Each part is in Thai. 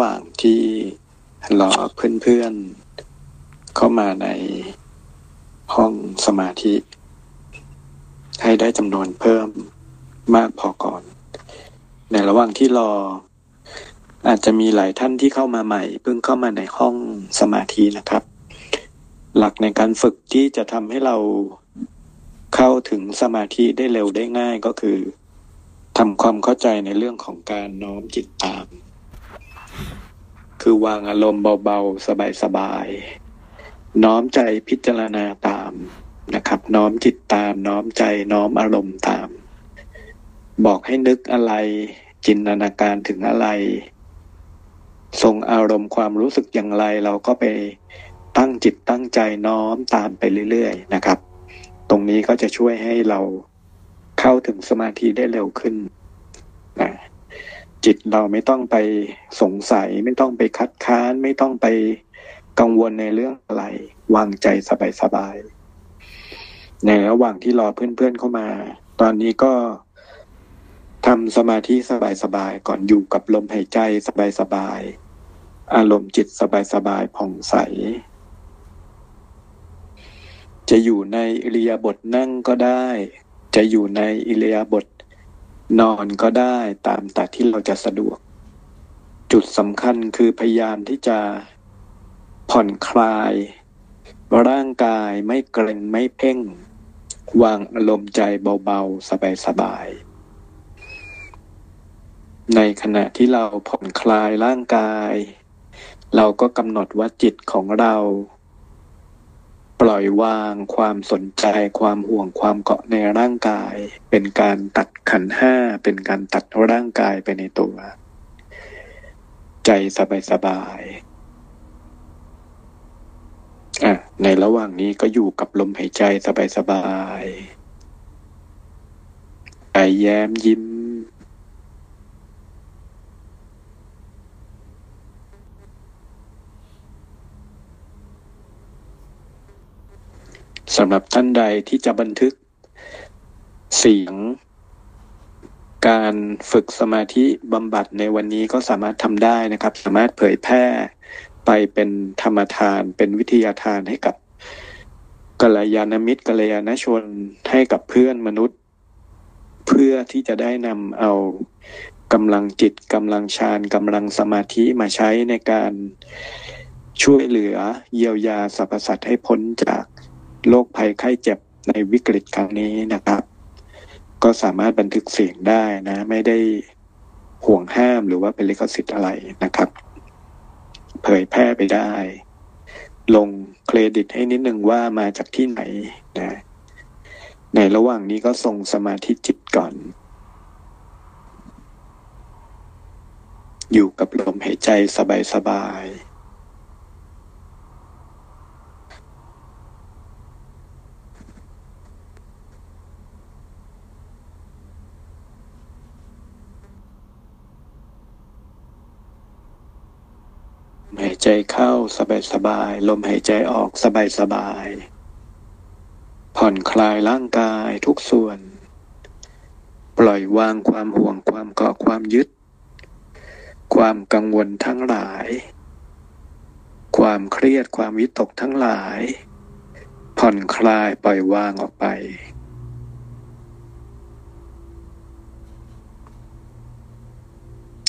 ระหว่างที่รอเพื่อนๆ เข้ามาในห้องสมาธิ ให้ได้จำนวนเพิ่มมากพอก่อน ในระหว่างที่รอ อาจจะมีหลายท่านที่เข้ามาใหม่ เพิ่งเข้ามาในห้องสมาธินะครับ หลักในการฝึกที่จะทำให้เราเข้าถึงสมาธิได้เร็วได้ง่ายก็คือทำความเข้าใจในเรื่องของการน้อมจิตตาม วางอารมณ์เบาๆ สบายๆ น้อมใจพิจารณาตามนะครับ น้อมจิตตาม น้อมใจน้อมอารมณ์ตาม บอกให้นึกอะไร จินตนาการถึงอะไร ทรงอารมณ์ความรู้สึกอย่างไร เราก็ไปตั้งจิตตั้งใจน้อมตามไปเรื่อยๆนะครับ ตรงนี้ก็จะช่วยให้เราเข้าถึงสมาธิได้เร็วขึ้นนะ จิตเราไม่ต้องไปสงสัย ไม่ต้องไปคัดค้าน ไม่ต้องไปกังวลในเรื่องอะไร วางใจสบายๆในระหว่างที่รอเพื่อนๆเข้ามา ตอนนี้ก็ทำสมาธิสบายๆก่อนอยู่กับลมหายใจสบายๆอารมณ์จิตสบายๆผ่องใส จะอยู่ในอิริยาบถนั่งก็ได้ จะอยู่ในอิเลียบท นอนก็ได้ตามแต่ที่เราจะสะดวก จุดสำคัญคือพยายามที่จะผ่อนคลาย ร่างกายไม่เกร็งไม่เพ่ง วางอารมณ์ใจเบาๆ สบายๆ ในขณะที่เราผ่อนคลายร่างกาย เราก็กำหนดว่าจิตของเรา ปล่อยวางความสนใจความห่วงความเกาะในร่างกาย เป็นการตัดขันห้าเป็นการตัดร่างกายไปในตัว ใจสบายๆอะในระหว่างนี้ก็อยู่กับลมหายใจสบายๆไอแย้มยิ้ม สำหรับท่านใดที่จะบันทึก เสียง การฝึกสมาธิบำบัดในวันนี้ก็สามารถทำได้นะครับ สามารถเผยแพร่ไปเป็นธรรมทาน เป็นวิทยาทานให้กับกัลยาณมิตรกัลยาณชนให้กับเพื่อนมนุษย์ เพื่อที่จะได้นำเอากำลังจิตกำลังฌานกำลังสมาธิมาใช้ในการช่วยเหลือเยียวยาสรรพสัตว์ให้พ้นจาก โรคภัยไข้เจ็บในวิกฤตครั้งนี้นะครับ ก็สามารถบันทึกเสียงได้นะ ไม่ได้ห่วงห้ามหรือว่าเป็นลิขสิทธิ์อะไรนะครับ เผยแพร่ไปได้ ลงเครดิตให้นิดนึงว่ามาจากที่ไหนนะ ในระหว่างนี้ก็ส่งสมาธิจิตก่อน อยู่กับลมหายใจสบายๆ ใจเข้าสบายๆลมหายใจออกสบายๆผ่อนคลายร่างกายทุกส่วน ปล่อยวางความห่วงความเกาะความยึด ความกังวลทั้งหลาย ความเครียดความวิตกทั้งหลาย ผ่อนคลายปล่อยวางออกไป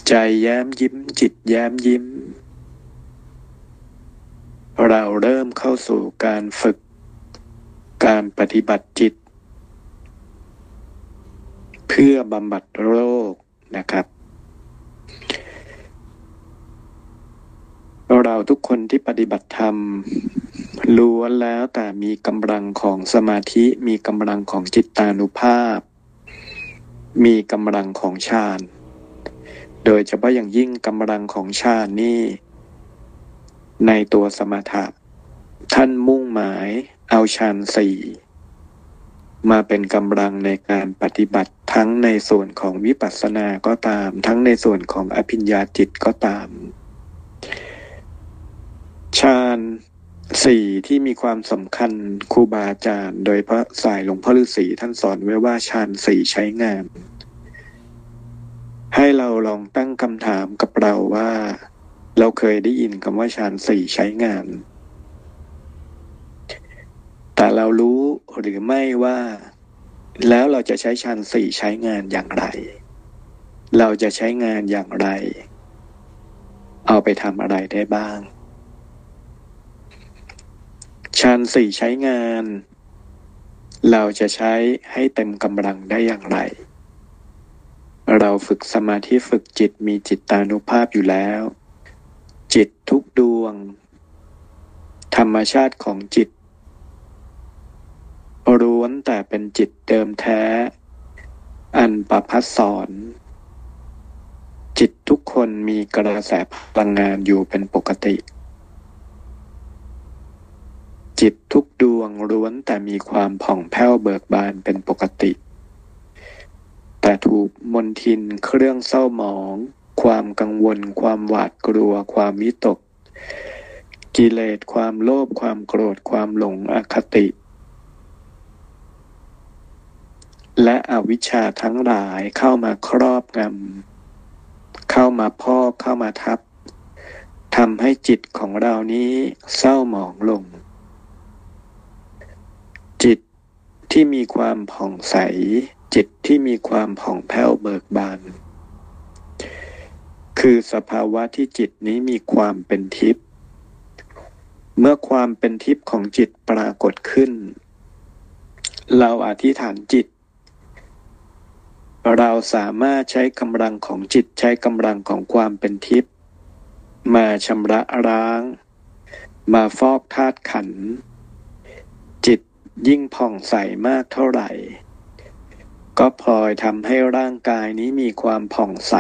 ใจแย้มยิ้มจิตแย้มยิ้ม เราเริ่มเข้าสู่การฝึก การปฏิบัติจิต เพื่อบำบัดโรคนะครับ เราทุกคนที่ปฏิบัติธรรมล้วนแล้วแต่มีกำลังของสมาธิมีกำลังของจิตตานุภาพ มีกำลังของฌาน โดยเฉพาะอย่างยิ่งกำลังของฌานนี่ ในตัวสมถะ ท่านมุ่งหมายเอาฌานสี่มาเป็นกำลังในการปฏิบัติทั้งในส่วนของวิปัสสนาก็ตาม ทั้งในส่วนของอภิญญาจิตก็ตามฌานสี่ที่มีความสำคัญครูบาอาจารย์ โดยพระสายหลวงพ่อฤาษีท่านสอนไว้ว่าฌานสี่ใช้งาน ให้เราลองตั้งคำถามกับเราว่า เราเคยได้ยินคำว่าฌานสี่ใช้งาน แต่เรารู้หรือไม่ว่า แล้วเราจะใช้ฌานสี่ใช้งานอย่างไร เราจะใช้งานอย่างไร เอาไปทำอะไรได้บ้างฌานสี่ใช้งาน เราจะใช้ให้เต็มกำลังได้อย่างไร เราฝึกสมาธิฝึกจิตมีจิตตานุภาพอยู่แล้ว ทุกดวง ธรรมชาติของจิตร้วนแต่เป็นจิตเดิมแท้ อันประพัสสอน จิตทุกคนมีกระแสพลังงานอยู่เป็นปกติ จิตทุกดวงล้วนแต่มีความผ่องแผ้วเบิกบานเป็นปกติ แต่ถูกมนทินเครื่องเศร้าหมอง ความกังวล ความหวาดกลัว ความวิตก กิเลสความโลภความโกรธความหลงอคติ และอวิชชาทั้งหลายเข้ามาครอบงำเข้ามาพอกเข้ามาทับทำให้จิตของเรานี้เศร้าหมองลง จิตที่มีความผ่องใส จิตที่มีความผ่องแผ้วเบิกบาน คือสภาวะที่จิตนี้มีความเป็นทิพย์เมื่อความเป็นทิพย์ของจิตปรากฏขึ้น เราอธิษฐานจิต เราสามารถใช้กำลังของจิตใช้กำลังของความเป็นทิพย์มาชำระร้าง มาฟอกธาตุขันธ์ยิ่งผ่องใสมากเท่าไหร่ ก็พลอยทำให้ร่างกายนี้มีความผ่องใส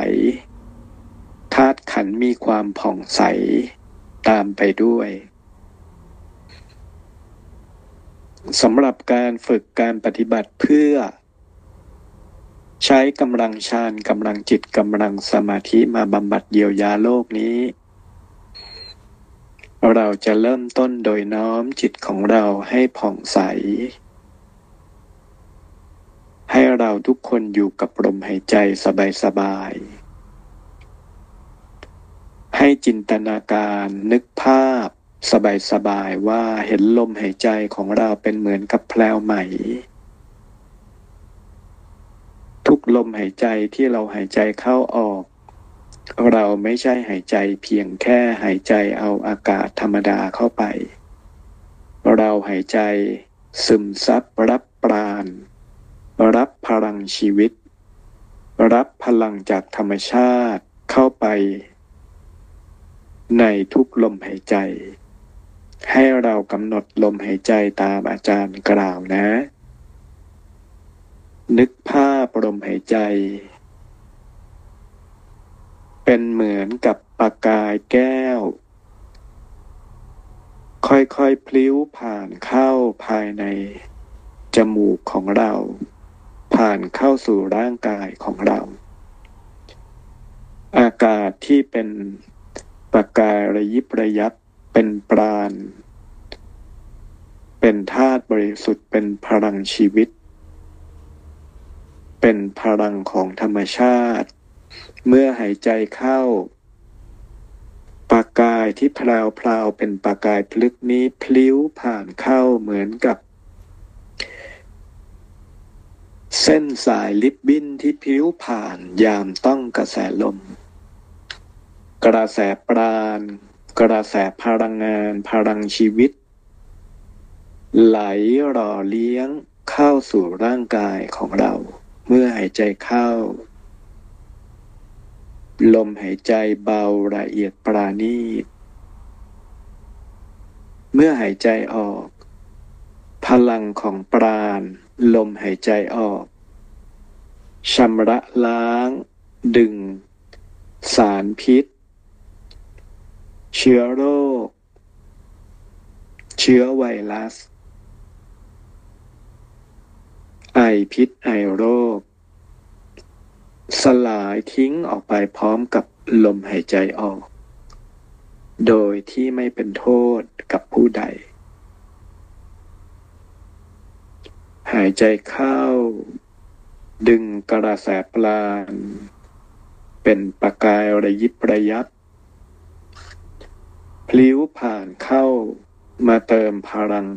ธาตุขันมีความผ่องใสตามไปด้วยสำหรับการฝึกการปฏิบัติเพื่อ ใช้กำลังฌานกำลังจิตกำลังสมาธิมาบำบัดเยียวยาโลกนี้ เราจะเริ่มต้นโดยน้อมจิตของเราให้ผ่องใส ให้เราทุกคนอยู่กับลมหายใจสบายๆ ให้จินตนาการนึกภาพ สบายๆว่าเห็นลมหายใจของเราเป็นเหมือนกับแพลวไหม ทุกลมหายใจที่เราหายใจเข้าออก เราไม่ใช่หายใจเพียงแค่หายใจเอาอากาศธรรมดาเข้าไป เราหายใจซึมซับรับปราณ รับพลังชีวิต รับพลังจากธรรมชาติเข้าไป ในทุกลมหายใจ ให้เรากำหนดลมหายใจตามอาจารย์กล่าวนะ นึกภาพลมหายใจ เป็นเหมือนกับปากกายแก้ว ค่อยๆพลิ้วผ่านเข้าภายในจมูกของเรา ผ่านเข้าสู่ร่างกายของเรา อากาศที่เป็น ปากกายระยิบระยับ เป็นปราณ เป็นธาตุบริสุทธิ์ เป็นพลังชีวิต เป็นพลังของธรรมชาติ เมื่อหายใจเข้าปากกายที่พลาวพลาวเป็นปากกายพลึกนี้พลิ้วผ่านเข้าเหมือนกับ เส้นสายลิบบิ้นที่พลิ้วผ่านยามต้องกระแสลม กระแสปราณ กระแสพลังงานพลังชีวิต ไหลหล่อเลี้ยงเข้าสู่ร่างกายของเรา เมื่อหายใจเข้า ลมหายใจเบาละเอียดปราณีต เมื่อหายใจออก พลังของปราณ ลมหายใจออกชำระล้าง ดึง สารพิษ เชื้อโรค เชื้อไวรัส ไอพิษไอโรค สลายทิ้งออกไปพร้อมกับลมหายใจออก โดยที่ไม่เป็นโทษกับผู้ใด หายใจเข้า ดึงกระแสปราณเป็นประกายระยิบระยับ พลิ้วผ่านเข้า มาเติมพลัง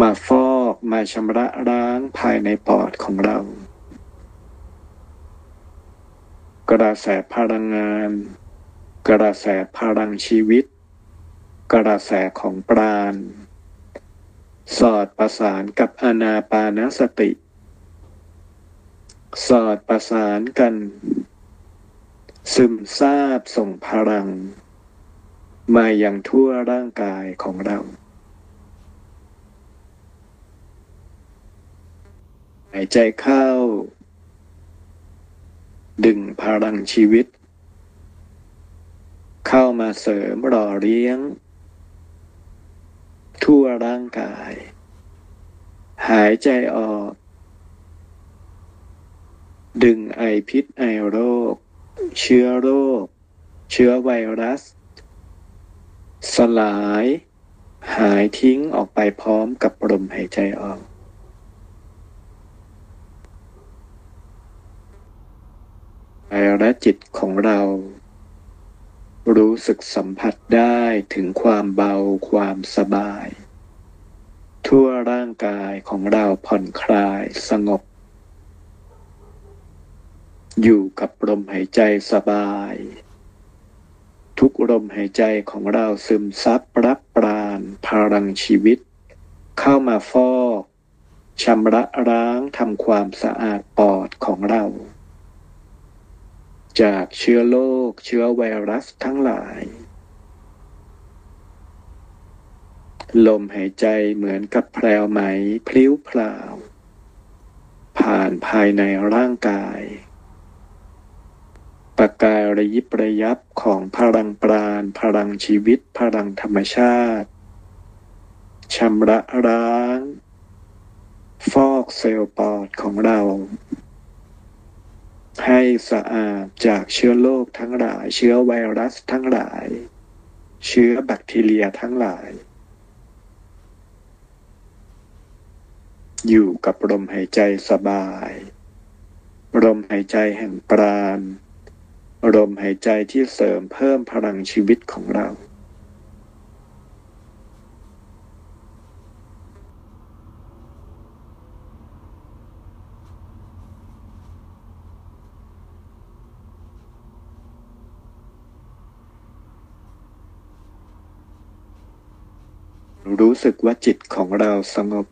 มาฟอกมาชำระล้างภายในปอดของเรา กระแสพลังงาน กระแสพลังชีวิต กระแสของปราณ สอดประสานกับอนาปานสติ สอดประสานกัน ซึมซาบส่งพลัง มาอยังทั่วร่างกายของเราหายใจเข้า ดึงพลังชีวิต เข้ามาเสริมหล่อเลี้ยง ทั่วร่างกาย หายใจออก ดึงไอพิษไอโรค เชื้อโรค เชื้อไวรัส สลาย หายทิ้งออกไปพร้อมกับลมหายใจออกกายและจิตของเรา รู้สึกสัมผัสได้ถึงความเบาความสบาย ทั่วร่างกายของเราผ่อนคลายสงบ อยู่กับลมหายใจสบาย ทุกลมหายใจของเราซึมซับรับปราณพลังชีวิต เข้ามาฟอกชำระล้างทำความสะอาดปอดของเรา จากเชื้อโรคเชื้อไวรัสทั้งหลาย ลมหายใจเหมือนกับแพรวไหมพลิ้วพลาว ผ่านภายในร่างกาย ประกายระยิบระยับของพลังปราณ พลังชีวิต พลังธรรมชาติชำระล้าง ฟอกเซลล์ปอดของเรา ให้สะอาดจากเชื้อโรคทั้งหลาย เชื้อไวรัสทั้งหลาย เชื้อแบคทีเรียทั้งหลาย อยู่กับลมหายใจสบาย ลมหายใจแห่งปราณ ลมหายใจที่เสริมเพิ่มพลังชีวิตของเรา รู้สึกว่าจิตของเราสงบ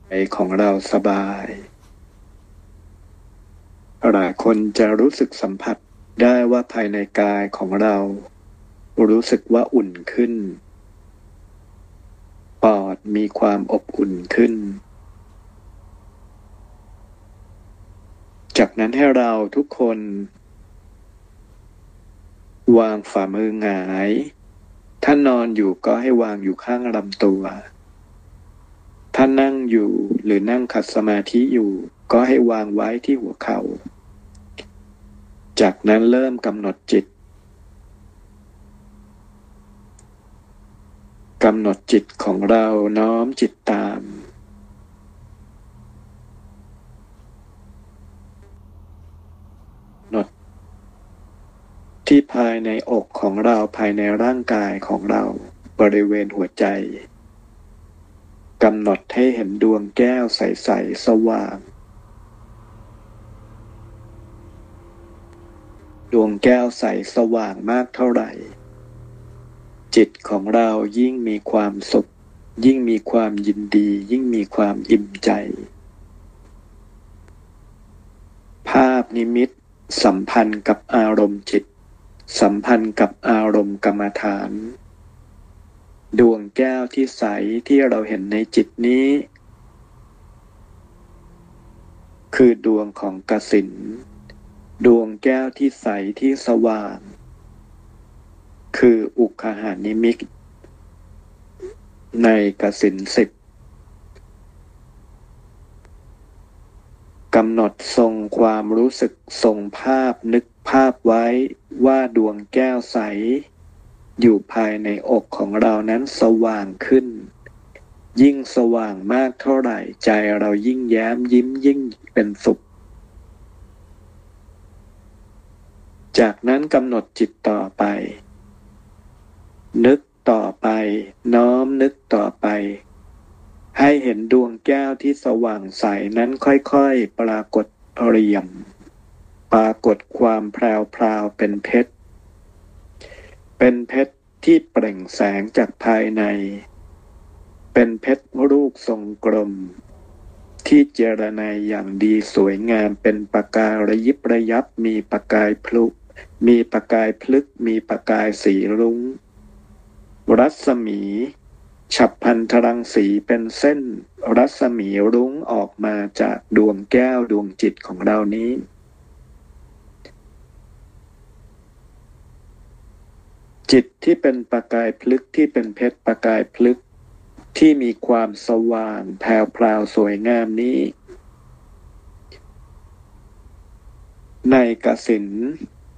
ใจ ของเราสบาย หลายคนจะรู้สึกสัมผัสได้ว่าภายในกายของเรา รู้สึกว่าอุ่นขึ้น ปอดมีความอบอุ่นขึ้น จากนั้นให้เราทุกคน วางฝ่ามือหงาย ถ้านอนอยู่ก็ให้วางอยู่ข้างลำตัว ถ้านั่งอยู่หรือนั่งขัดสมาธิอยู่ ก็ให้วางไว้ที่หัวเขา่า จากนั้นเริ่มกำหนดจิตกำหนดจิตของเราน้อมจิตตาม หนด ที่ภายในอกของเราภายในร่างกายของเราบริเวณหัวใจ กำหนดให้เห็นดวงแก้วใส ๆ สว่าง ดวงแก้วใสสว่างมากเท่าไหร่ จิตของเรายิ่งมีความสุข ยิ่งมีความยินดี ยิ่งมีความอิ่มใจ ภาพนิมิตสัมพันธ์กับอารมณ์จิต สัมพันธ์กับอารมณ์กรรมฐาน ดวงแก้วที่ใสที่เราเห็นในจิตนี้ คือดวงของกสินดวงแก้วที่ใสที่สว่าง คืออุคหานิมิตในกสินสิบกำหนดทรงความรู้สึกทรงภาพนึกภาพไว้ว่าดวงแก้วใส อยู่ภายในอกของเรานั้นสว่างขึ้น ยิ่งสว่างมากเท่าไหร่ ใจเรายิ่งแย้มยิ้มยิ่งเป็นสุข จากนั้นกำหนดจิตต่อไป นึกต่อไป น้อมนึกต่อไป ให้เห็นดวงแก้วที่สว่างใสนั้นค่อยๆ ปรากฏเรียม ปรากฏความแพรวๆเป็นเพชร เป็นเพชรที่เปล่งแสงจากภายใน เป็นเพชรรูปทรงกลม ที่เจรนายอย่างดีสวยงามเป็นประกายระยิบระยับมีประกายพลุ มีประกายพลึกมีประกายสีรุง้ง รัศมี ฉับพันธรังสีเป็นเส้น รัศมีรุ้งออกมาจากดวงแก้วดวงจิตของเรานี้ จิตที่เป็นประกายพลึกที่เป็นเพชรประกายพลึก ที่มีความสว่างแผ่วพราวสวยงามนี้ ในกสิน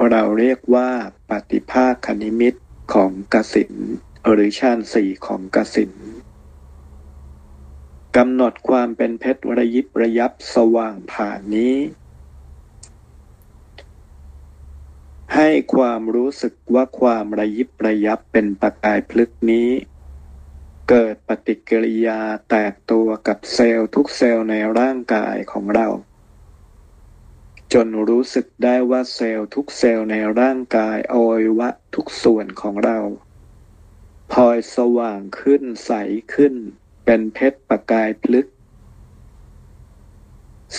เราเรียกว่าปฏิภาคนิมิตของกสินหรือชาญสี่ของกสินกำหนดความเป็นเพชรระยิบระยับสว่างผ่านนี้ ให้ความรู้สึกว่าความระยิบระยับเป็นประกายพลึกนี้ เกิดปฏิกิริยาแตกตัวกับเซลล์ทุกเซลล์ในร่างกายของเรา จนรู้สึกได้ว่าเซลล์ทุกเซลล์ในร่างกายอวัยวะทุกส่วนของเราพลอยสว่างขึ้นใสขึ้น เป็นเพชรประกายพลึก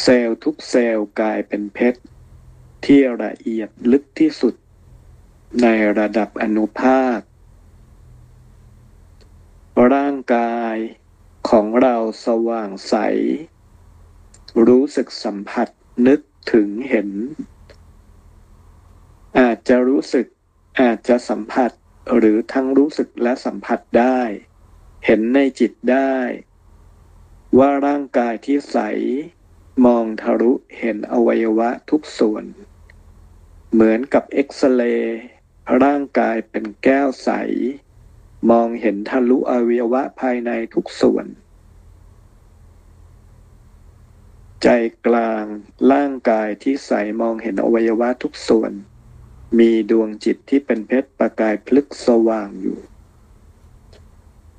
เซลล์ทุกเซลล์กลายเป็นเพชร ที่ละเอียดลึกที่สุด ในระดับอนุภาค ร่างกายของเราสว่างใส รู้สึกสัมผัสนึกถึงเห็น อาจจะรู้สึกอาจจะสัมผัสหรือทั้งรู้สึกและสัมผัสได้ เห็นในจิตได้ ว่าร่างกายที่ใส มองทะลุเห็นอวัยวะทุกส่วน เหมือนกับเอ็กซเรย์ร่างกายเป็นแก้วใส มองเห็นทะลุอวัยวะภายในทุกส่วน ใจกลางร่างกายที่ใสมองเห็นอวัยวะทุกส่วน มีดวงจิตที่เป็นเพชรประกายพลึกสว่างอยู่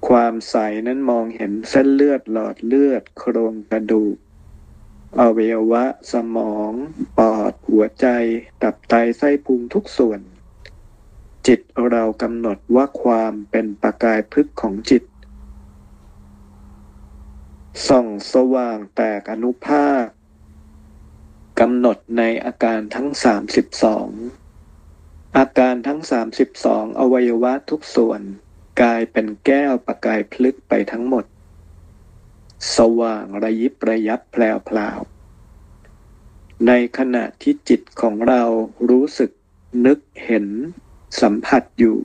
ความใสนั้นมองเห็นเส้นเลือดหลอดเลือดโครงกระดูก อวัยวะ สมอง ปอด หัวใจ ตับไตไส้พุงทุกส่วน จิตเรากำหนดว่าความเป็นประกายพึกของจิต ส่องสว่างแตกอนุภาคกำหนดในอาการทั้งสามสิบสองอาการทั้งสามสิบสองอวัยวะทุกส่วน กลายเป็นแก้วประกายพลึกไปทั้งหมด สว่างระยิบระยับแพลวพลาวในขณะที่จิตของเรารู้สึกนึกเห็นสัมผัสอยู่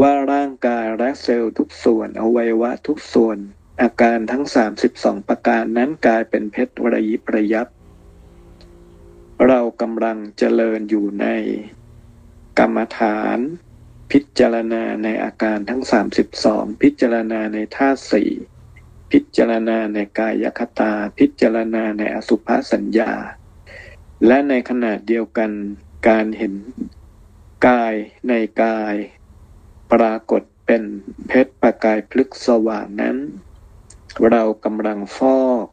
ว่าร่างกายและเซลล์ทุกส่วนอวัยวะทุกส่วน อาการทั้ง 32 ประการนั้นกลายเป็นเพชรระยิบระยับ เรากำลังเจริญอยู่ใน กรรมฐานพิจารณาในอาการทั้ง 32 พิจารณาในท่าสี่ พิจารณาในกายคตา พิจารณาในอสุภสัญญา และในขณะเดียวกันการเห็นกายในกาย ปรากฏเป็นเพชรประกายพลึกสว่างนั้น เรากำลังฟอก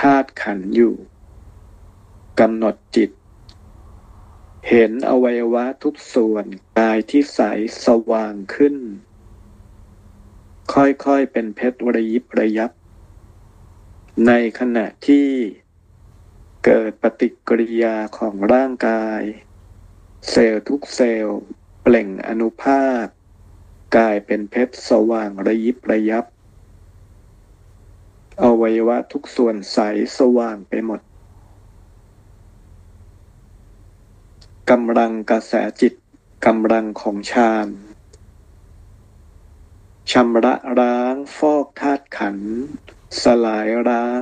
ธาตุขันอยู่กำหนดจิต เห็นอวัยวะทุกส่วนกายที่ใสสว่างขึ้น ค่อยๆเป็นเพชรระยิบระยับ ในขณะที่เกิดปฏิกิริยาของร่างกาย เซลล์ทุกเซลล์เปล่งอนุภาค กลายเป็นเพชรสว่างระยิบระยับ อวัยวะทุกส่วนใสสว่างไปหมดกำลังกระแสจิตกำลังของฌาน ชำระร้างฟอกธาตุขัน สลายร้าง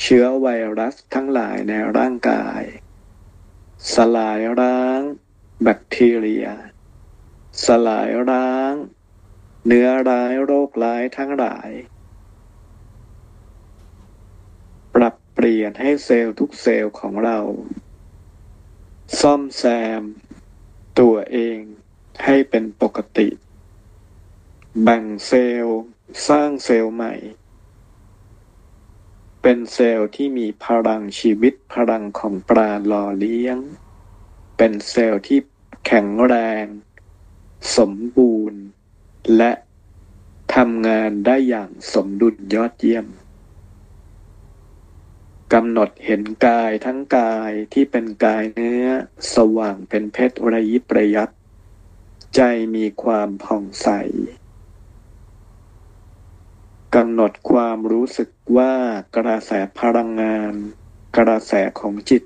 เชื้อไวรัสทั้งหลายในร่างกาย สลายร้าง แบคทีเรีย สลายร้าง เนื้อร้ายโรคร้ายทั้งหลาย ปรับเปลี่ยนให้เซลล์ทุกเซลล์ของเรา ซ่อมแซม ตัวเองให้เป็นปกติ แบ่งเซลล์ สร้างเซลล์ใหม่ เป็นเซลล์ที่มีพลังชีวิตพลังของปราณหล่อเลี้ยง เป็นเซลล์ที่แข็งแรง สมบูรณ์ และทำงานได้อย่างสมดุลยอดเยี่ยมกำหนดเห็นกายทั้งกายที่เป็นกายเนื้อ สว่างเป็นเพชรระยิบระยับ ใจมีความผ่องใส กำหนดความรู้สึกว่ากระแสพลังงาน กระแสของจิต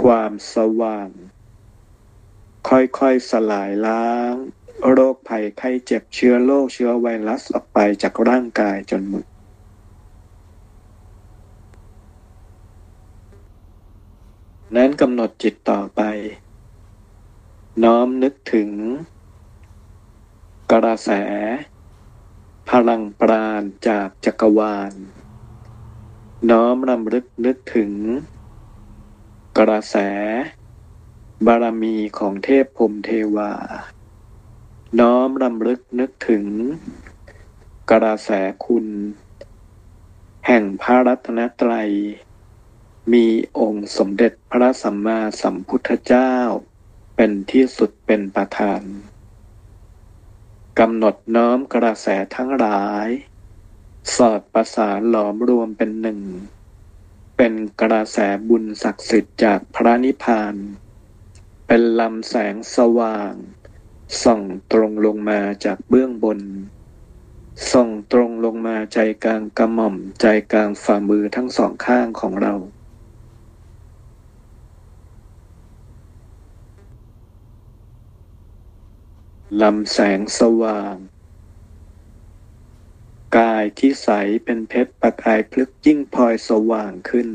ความสว่าง ค่อยๆสลายล้าง โรคภัยไข้เจ็บเชื้อโรคเชื้อไวรัสออกไปจากร่างกายจนหมดนั้นกำหนดจิตต่อไป น้อมนึกถึง กระแส พลังปราณจากจักรวาล น้อมรำลึกนึกถึง กระแส บารมีของเทพพรมเทวา น้อมรำลึกนึกถึง กระแสคุณ แห่งพระรัตนตรัย มีองค์สมเด็จพระสัมมาสัมพุทธเจ้า เป็นที่สุดเป็นประธาน กำหนดน้อมกระแสทั้งหลาย สอดประสานหลอมรวมเป็นหนึ่ง เป็นกระแสบุญศักดิ์สิทธิ์จากพระนิพพาน เป็นลำแสงสว่าง ส่องตรงลงมาจากเบื้องบน ส่องตรงลงมาใจกลางกระหม่อมใจกลางฝ่ามือทั้งสองข้างของเรา ลำแสงสว่าง กายที่ใสเป็นเพชรประกายพลึกยิ่งพลอยสว่างขึ้น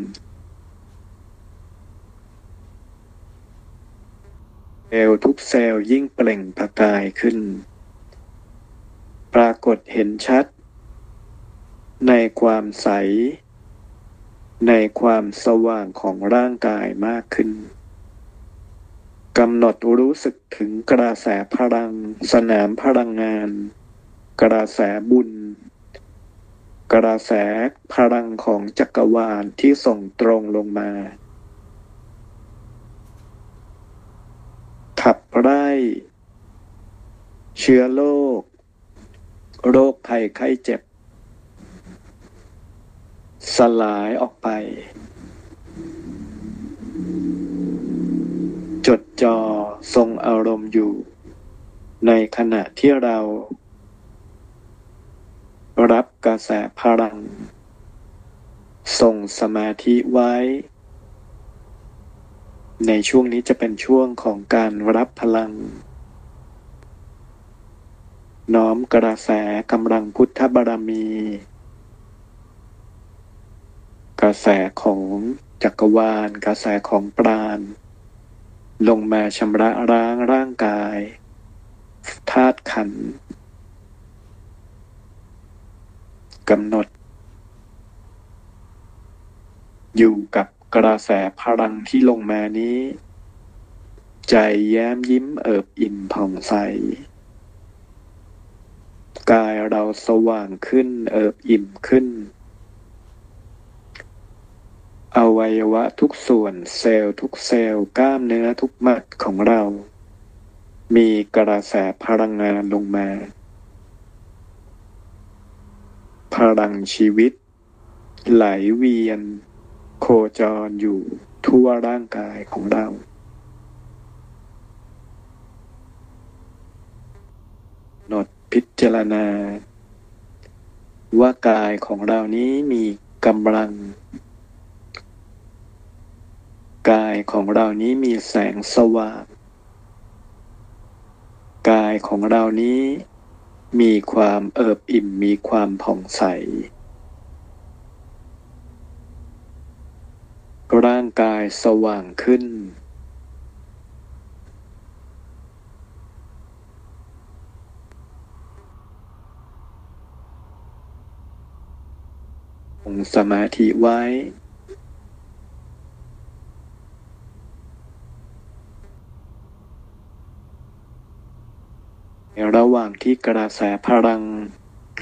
เซลล์ทุกเซลล์ยิ่งเปล่งประกายขึ้น ปรากฏเห็นชัด ในความใส ในความสว่างของร่างกายมากขึ้น กำหนดรู้สึกถึงกระแสพลัง สนามพลังงาน กระแสบุญ กระแสพลังของจักรวาลที่ส่งตรงลงมา ขับไล่เชื้อโรค โรคภัยไข้เจ็บ สลายออกไป จดจ่อทรงอารมณ์อยู่ ในขณะที่เรา รับกระแสพลัง ส่งสมาธิไว้ ในช่วงนี้จะเป็นช่วงของการรับพลัง น้อมกระแสกำลังพุทธบารมี กระแสของจักรวาล กระแสของปราณ ลงมาชำระล้างร่างกายธาตุขันกำหนด อยู่กับกระแสพลังที่ลงมานี้ ใจแย้มยิ้มเอิบอิ่มผ่องใส กายเราสว่างขึ้นเอิบอิ่มขึ้น อวัยวะทุกส่วนเซลล์ทุกเซลล์กล้ามเนื้อทุกมัดของเรา มีกระแสพลังงานลงมา พลังชีวิต ไหลเวียน โคจรอยู่ทั่วร่างกายของเราโนดพิจารณา ว่ากายของเรานี้มีกำลัง กายของเรานี้มีแสงสว่าง กายของเรานี้มีความเอิบอิ่มมีความผ่องใส ร่างกายสว่างขึ้นคงสมาธิไว้ ระหว่างที่กระแสพลัง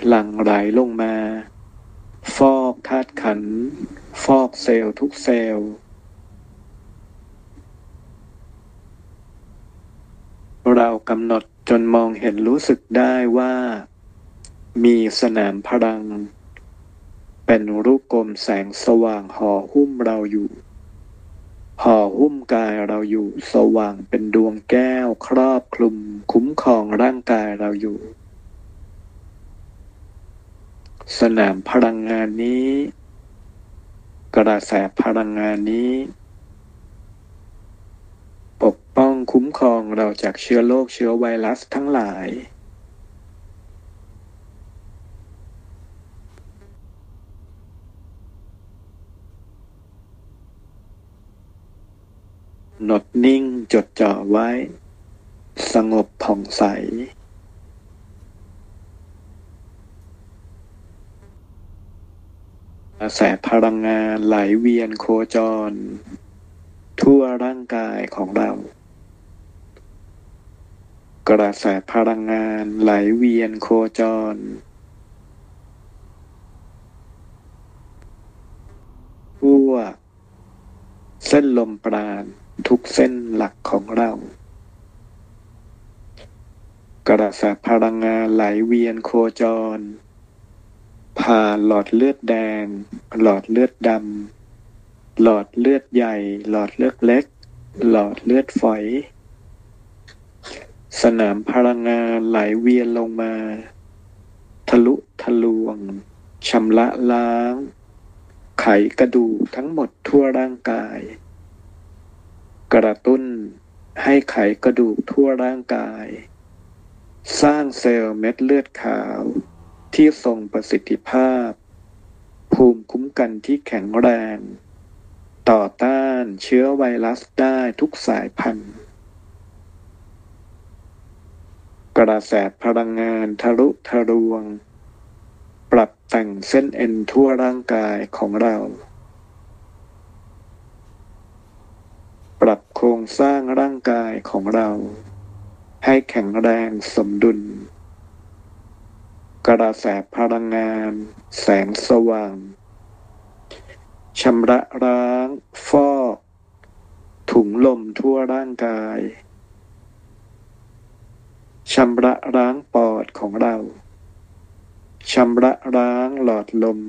หลั่งไหลลงมา ฟอกธาตุขัน ฟอกเซลล์ทุกเซลล์เรากำหนดจนมองเห็นรู้สึกได้ว่า มีสนามพลัง เป็นรูปกลมแสงสว่างห่อหุ้มเราอยู่ ห่อหุ้มกายเราอยู่สว่างเป็นดวงแก้วครอบคลุม คุ้มครองร่างกายเราอยู่ สนามพลังงานนี้ กระแสพลังงานนี้ ปกป้องคุ้มครองเราจากเชื้อโรคเชื้อไวรัสทั้งหลาย หนดนิ่งจดจ่อไว้ สงบผ่องใส กระแสพลังงานไหลเวียนโคจร ทั่วร่างกายของเรา กระแสพลังงานไหลเวียนโคจรทั่วเส้นลมปราณ ทุกเส้นหลักของเรา กระแสพลังงานไหลเวียนโคจร ผ่านหลอดเลือดแดง หลอดเลือดดำ หลอดเลือดใหญ่ หลอดเลือดเล็ก หลอดเลือดฝอย สนามพลังงานไหลเวียนลงมา ทะลุทะลวงชำระล้าง ไขกระดูกทั้งหมดทั่วร่างกาย กระตุ้นให้ไขกระดูกทั่วร่างกาย สร้างเซลล์เม็ดเลือดขาวที่ทรงประสิทธิภาพ ภูมิคุ้มกันที่แข็งแรง ต่อต้านเชื้อไวรัสได้ทุกสายพันธุ์ กระแสพลังงานทะลุทะลวง ปรับแต่งเส้นเอ็นทั่วร่างกายของเรา ปรับโครงสร้างร่างกายของเรา ให้แข็งแรงสมดุล กระแสพลังงาน แสงสว่างชำระล้าง ฟอก ถุงลมทั่วร่างกายชำระล้างปอดของเราชำระล้างหลอดลม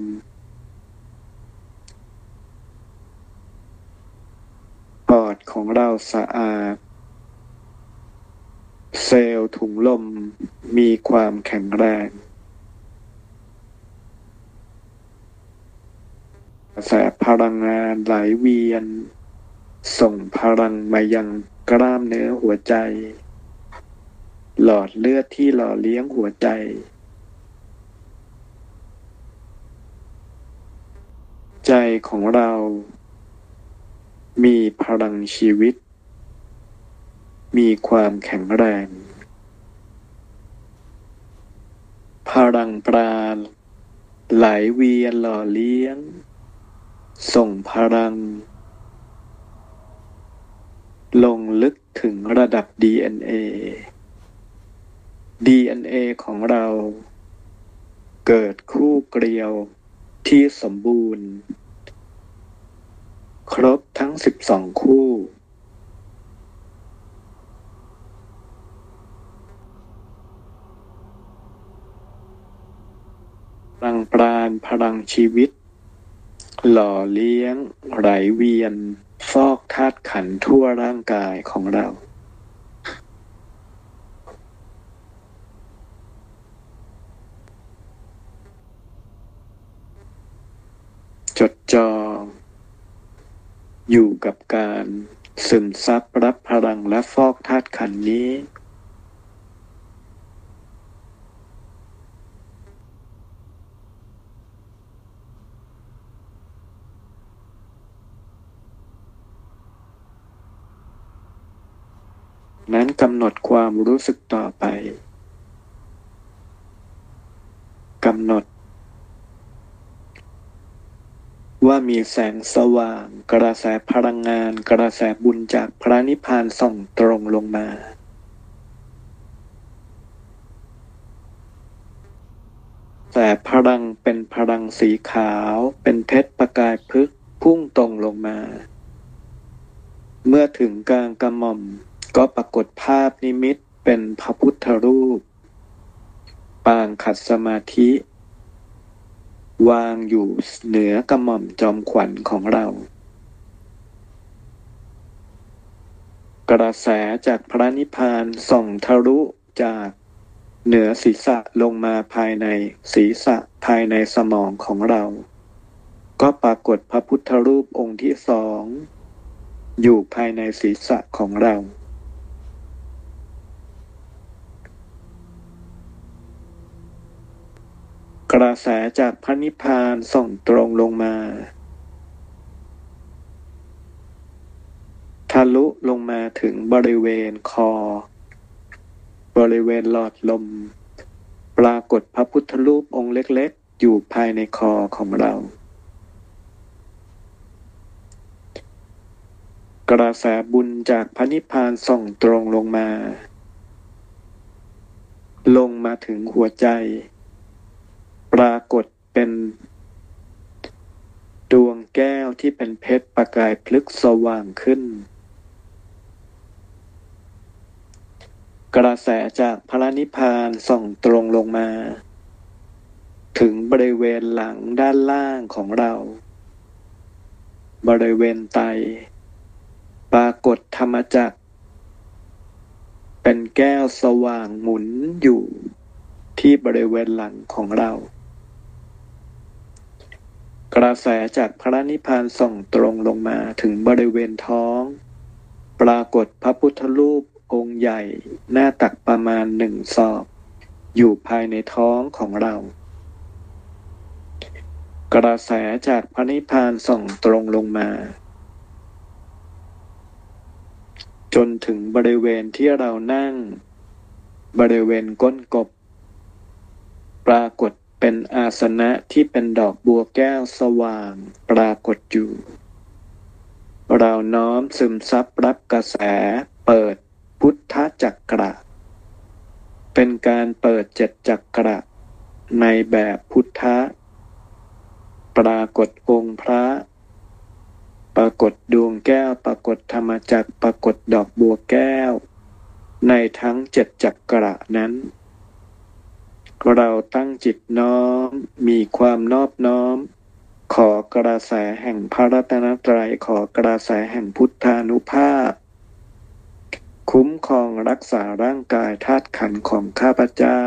ปอดของเราสะอาด เซลล์ถุงลมมีความแข็งแรง กระแสพลังงานไหลเวียน ส่งพลังมายังกล้ามเนื้อหัวใจ หลอดเลือดที่หล่อเลี้ยงหัวใจใจของเรา มีพลังชีวิต มีความแข็งแรง พลังปราณไหลเวียนหล่อเลี้ยง ส่งพลัง ลงลึกถึงระดับ DNA DNA ของเราเกิดคู่เกลียวที่สมบูรณ์ ครบทั้งสิบสองคู่พลังปราณพลังชีวิต หล่อเลี้ยง ไหลเวียน ฟอกธาตุขันทั่วร่างกายของเรา จดจอ่ อยู่กับการซึมซับรับพลังและฟอกธาตุขันธ์นี้ นั้นกำหนดความรู้สึกต่อไปกำหนด ว่ามีแสงสว่าง กระแสพลังงาน กระแสบุญจากพระนิพพานส่องตรงลงมา แต่พลังเป็นพลังสีขาว เป็นเพชรประกายพึกพุ่งตรงลงมา เมื่อถึงกลางกระหม่อมก็ปรากฏภาพนิมิตเป็นพระพุทธรูป ปางขัดสมาธิ วางอยู่เหนือกระหม่อมจอมขวัญของเรา กระแสจากพระนิพพานส่องทะลุจากเหนือศีรษะลงมาภายในศีรษะภายในสมองของเรา ก็ปรากฏพระพุทธรูปองค์ที่สอง อยู่ภายในศีรษะของเรา กระแสจากพระนิพพานส่องตรงลงมา ทะลุลงมาถึงบริเวณคอ บริเวณหลอดลม ปรากฏพระพุทธรูปองค์เล็กๆ อยู่ภายในคอของเรา กระแสบุญจากพระนิพพานส่องตรงลงมา ลงมาถึงหัวใจ ปรากฏเป็นดวงแก้วที่เป็นเพชรประกายพลึกสว่างขึ้น กระแสจากพระนิพพานส่องตรงลงมา ถึงบริเวณหลังด้านล่างของเรา บริเวณไต ปรากฏธรรมจักร เป็นแก้วสว่างหมุนอยู่ที่บริเวณหลังของเรา กระแสจากพระนิพพานส่องตรงลงมาถึงบริเวณท้อง ปรากฏพระพุทธรูปองค์ใหญ่หน้าตักประมาณหนึ่งศอก อยู่ภายในท้องของเรา กระแสจากพระนิพพานส่องตรงลงมา จนถึงบริเวณที่เรานั่ง บริเวณก้นกบ ปรากฏ เป็นอาสนะที่เป็นดอกบัวแก้วสว่างปรากฏอยู่ เราน้อมซึมซับรับกระแสเปิดพุทธจักระ เป็นการเปิดเจ็ดจักระ ในแบบพุทธะ ปรากฏองค์พระ ปรากฏดวงแก้ว ปรากฏธรรมจักร ปรากฏดอกบัวแก้ว ในทั้งเจ็ดจักระนั้น เราตั้งจิตน้อม มีความนอบน้อม ขอกระแสแห่งพระรัตนตรัยขอกระแสแห่งพุทธานุภาพ คุ้มครองรักษาร่างกายธาตุขันของข้าพเจ้า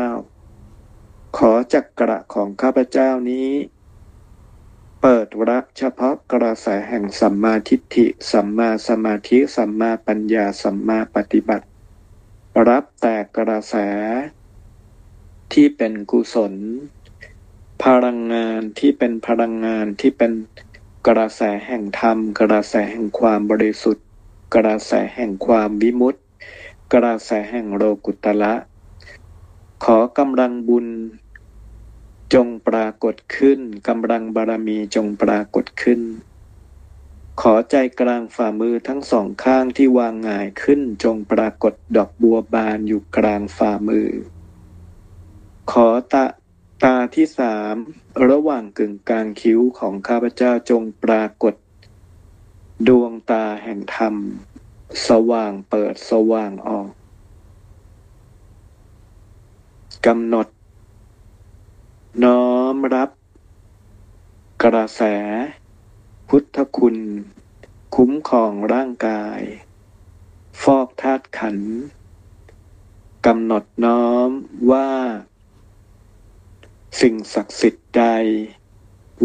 ขอจักกระของข้าพเจ้านี้ เปิดรับเฉพาะกระแสแห่งสัมมาทิฏฐิ สัมมาสมาธิ สัมมาปัญญา สัมมาปฏิบัติ รับแต่กระแส ที่เป็นกุศล พลังงานที่เป็นพลังงานที่เป็นกระแสแห่งธรรม กระแสแห่งความบริสุทธิ์ กระแสแห่งความวิมุตติ กระแสแห่งโลกุตละ ขอกำลังบุญ จงปรากฏขึ้นกำลังบารมีจงปรากฏขึ้น ขอใจกลางฝ่ามือทั้งสองข้างที่วางง่ายขึ้นจงปรากฏดอกบัวบานอยู่กลางฝ่ามือ ขอตาตาที่สามระหว่างกึ่งกลางคิ้วของข้าพเจ้าจงปรากฏ ดวงตาแห่งธรรม สว่างเปิดสว่างออกกำหนด น้อมรับ กระแส พุทธคุณ คุ้มครองร่างกาย ฟอกธาตุขันกำหนดน้อมว่า สิ่งศักดิ์สิทธิ์ใด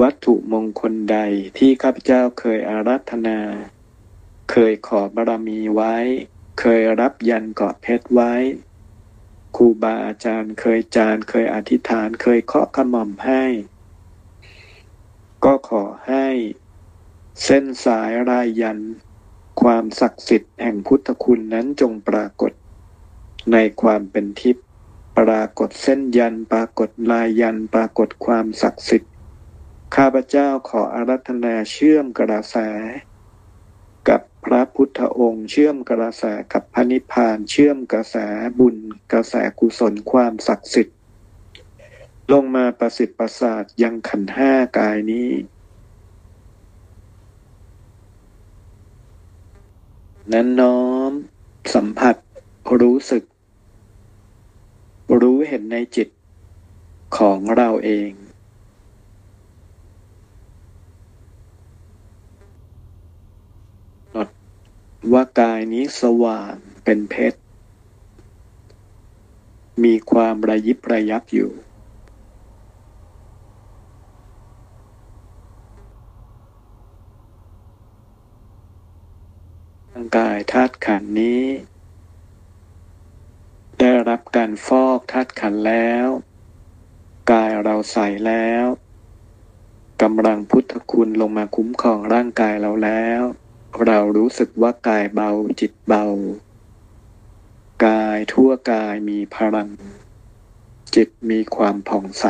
วัตถุมงคลใดที่ข้าพเจ้าเคยอารัธนา เคยขอบารมีไว้ เคยรับยันเกาะเพชรไว้ครูบาอาจารย์เคยจานเคยอธิษฐานเคยเคาะขมอมให้ ก็ขอให้ เส้นสายรายยัน ความศักดิ์สิทธิ์แห่งพุทธคุณนั้นจงปรากฏ ในความเป็นทิพย์ ปรากฏเส้นยันปรากฏลายยันปรากฏความศักดิ์สิทธิ์ ข้าพเจ้าขออารัธนาเชื่อมกระแส กับพระพุทธองค์เชื่อมกระแสกับพระนิพพานเชื่อมกระแสบุญกระแสกุศลความศักดิ์สิทธิ์ ลงมาประสิทธิ์ประสาทยังขันห้ากายนี้นั้นน้อม สัมผัสรู้สึก รู้เห็นในจิตของเราเองว่ากายนี้สว่างเป็นเพชร มีความระยิบระยับอยู่ ร่างกายธาตุขันนี้ ได้รับการฟอกธาตุขันแล้ว กายเราใสแล้วกำลังพุทธคุณลงมาคุ้มครองร่างกายเราแล้ว เรารู้สึกว่ากายเบาจิตเบา กายทั่วกายมีพลัง จิตมีความผ่องใส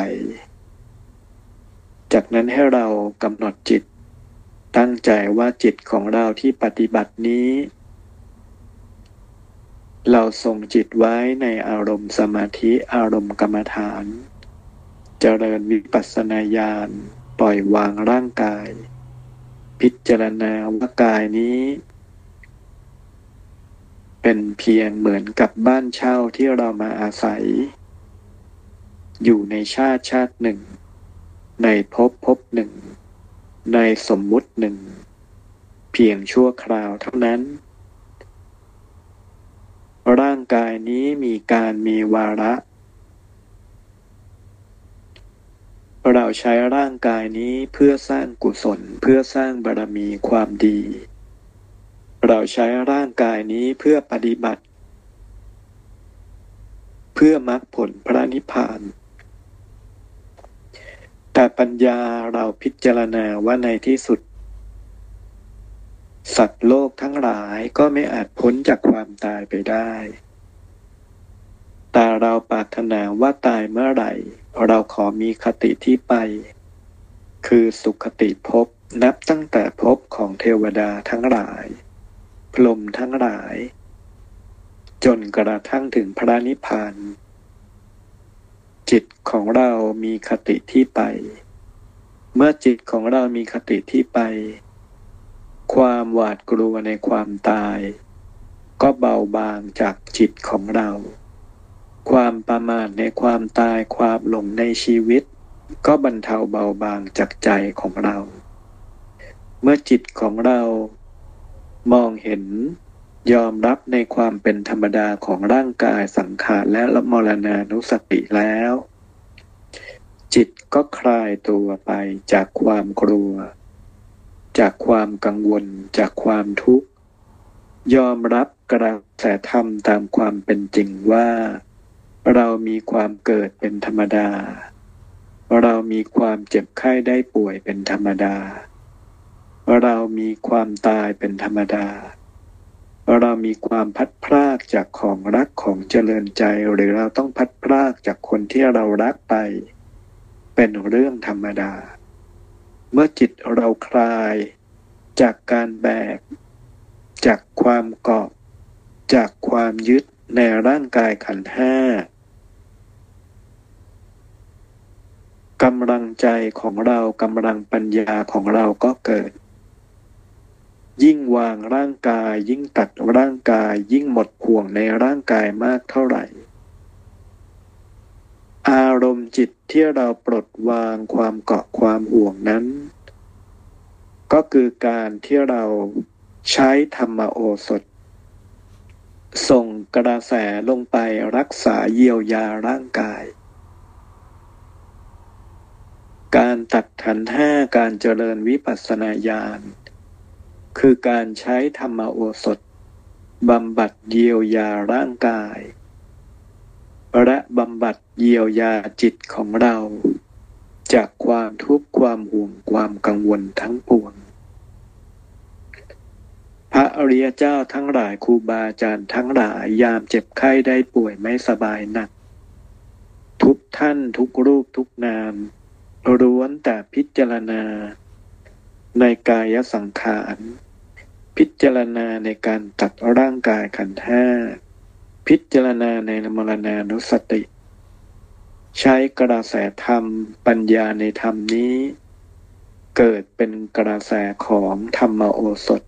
จากนั้นให้เรากำหนดจิต ตั้งใจว่าจิตของเราที่ปฏิบัตินี้ เราส่งจิตไว้ในอารมณ์สมาธิอารมณ์กรรมฐาน เจริญวิปัสสนาญาณปล่อยวางร่างกาย พิจารณาว่ากายนี้ เป็นเพียงเหมือนกับบ้านเช่าที่เรามาอาศัย อยู่ในชาติชาติหนึ่ง ในภพภพหนึ่ง ในสมมุติหนึ่ง เพียงชั่วคราวเท่านั้น ร่างกายนี้มีการมีวาระ เราใช้ร่างกายนี้เพื่อสร้างกุศลเพื่อสร้างบารมีความดี เราใช้ร่างกายนี้เพื่อปฏิบัติ เพื่อมรรคผลพระนิพพาน แต่ปัญญาเราพิจารณาว่าในที่สุด สัตว์โลกทั้งหลายก็ไม่อาจพ้นจากความตายไปได้ แต่เราปรารถนาว่าตายเมื่อไหร่ เราขอมีคติที่ไป คือสุขติภพนับตั้งแต่ภพของเทวดาทั้งหลาย พรหมทั้งหลาย จนกระทั่งถึงพระนิพพานจิตของเรามีคติที่ไป เมื่อจิตของเรามีคติที่ไป ความหวาดกลัวในความตาย ก็เบาบางจากจิตของเรา ความประมาทในความตายความหลงในชีวิต ก็บรรเทาเบาบางจากใจของเรา เมื่อจิตของเรา มองเห็นยอมรับในความเป็นธรรมดาของร่างกายสังขารและละมรณานุสติแล้ว จิตก็คลายตัวไปจากความกลัว จากความกังวลจากความทุกข์ ยอมรับกระแสธรรมตามความเป็นจริงว่า เรามีความเกิดเป็นธรรมดา เรามีความเจ็บไข้ได้ป่วยเป็นธรรมดา เรามีความตายเป็นธรรมดา เรามีความพัดพรากจากของรักของเจริญใจหรือเราต้องพัดพรากจากคนที่เรารักไป เป็นเรื่องธรรมดา เมื่อจิตเราคลายจากการแบก จากความเกาะ จากความยึดในร่างกายขันห้ากำลังใจของเรากำลังปัญญาของเราก็เกิด ยิ่งวางร่างกายยิ่งตัดร่างกายยิ่งหมดห่วงในร่างกายมากเท่าไหร่ อารมณ์จิตที่เราปลดวางความเกาะความห่วงนั้น ก็คือการที่เราใช้ธรรมโอสถ ส่งกระแสลงไปรักษาเยียวยาร่างกาย การตัดขันห้าการเจริญวิปัสสนาญาณ คือการใช้ธรรมโอสถบำบัดเยียวยาร่างกาย และบำบัด เยียวยาจิตของเรา จากความทุกข์ความห่วงความกังวลทั้งปวง พระอริยเจ้าทั้งหลายครูบาอาจารย์ทั้งหลายยามเจ็บไข้ได้ป่วยไม่สบายหนัก ทุกท่านทุกรูปทุกนามล้วนแต่พิจารณา ในกายสังขารพิจารณาในการตัดร่างกายขันธ์ห้าพิจารณาในมรณานุสติ ใช้กระแสธรรมปัญญาในธรรมนี้ เกิดเป็นกระแสของธรรมโอสถ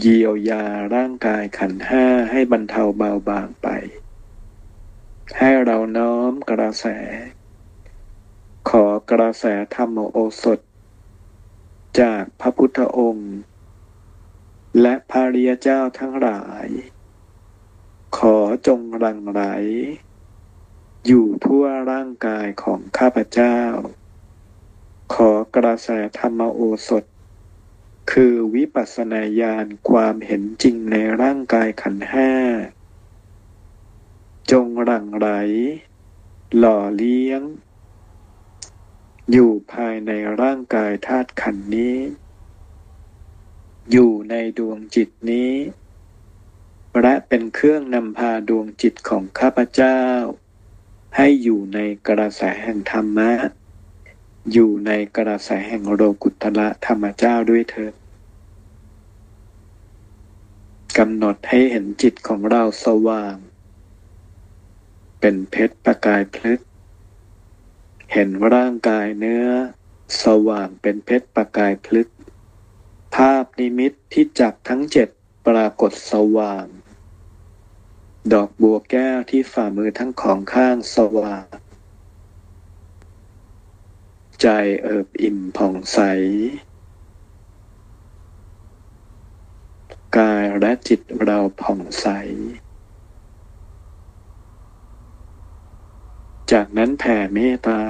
เยียวยาร่างกายขันห้าให้บรรเทาเบาบางไป ให้เราน้อมกระแส ขอกระแสธรรมโอสถ จากพระพุทธองค์ และพระริยเจ้าทั้งหลาย ขอจงรังไหล อยู่ทั่วร่างกายของข้าพเจ้า ขอกระแสธรรมโอสถ คือวิปัสสนาญาณความเห็นจริงในร่างกายขันห้า จงหลั่งไหล หล่อเลี้ยง อยู่ภายในร่างกายธาตุขันนี้ อยู่ในดวงจิตนี้ และเป็นเครื่องนำพาดวงจิตของข้าพเจ้า ให้อยู่ในกระแสแห่งธรรมะ อยู่ในกระแสแห่งโลกุตละธรรมเจ้าด้วยเถิดกำหนดให้เห็นจิตของเราสว่าง เป็นเพชรประกายพลึกเห็นร่างกายเนื้อ สว่างเป็นเพชรประกายพลึกภาพนิมิตที่จับทั้งเจ็ดปรากฏสว่าง ดอกบัวแก้วที่ฝ่ามือทั้งของข้างสว่างใจเอิบอิ่มผ่องใส กายและจิตเราผ่องใส จากนั้นแผ่เมตตา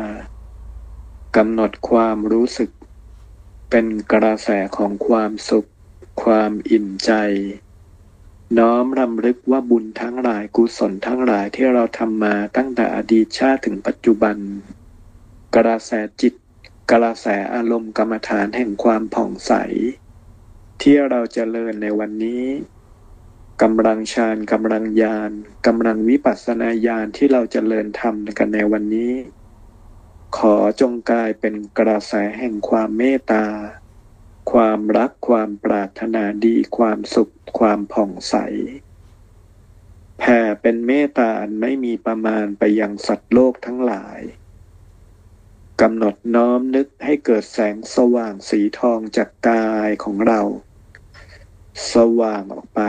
กำหนดความรู้สึก เป็นกระแสของความสุข ความอิ่มใจ น้อมรำลึกว่าบุญทั้งหลายกุศลทั้งหลายที่เราทำมาตั้งแต่อดีตชาติถึงปัจจุบัน กระแสจิต กระแสอารมณ์กรรมฐานแห่งความผ่องใส ที่เราจเจริญในวันนี้กำลังฌานกำลังญาณกำลังวิปัสสนาญาณที่เราจเจริญทำกันในวันนี้ ขอจงกลายเป็นกระแสแห่งความเมตตา ความรักความปรารถนาดีความสุข ความผ่องใส แผ่เป็นเมตตาอันไม่มีประมาณไปยังสัตว์โลกทั้งหลายกำหนดน้อมนึกให้เกิดแสงสว่างสีทองจากกายของเรา สว่างออกไป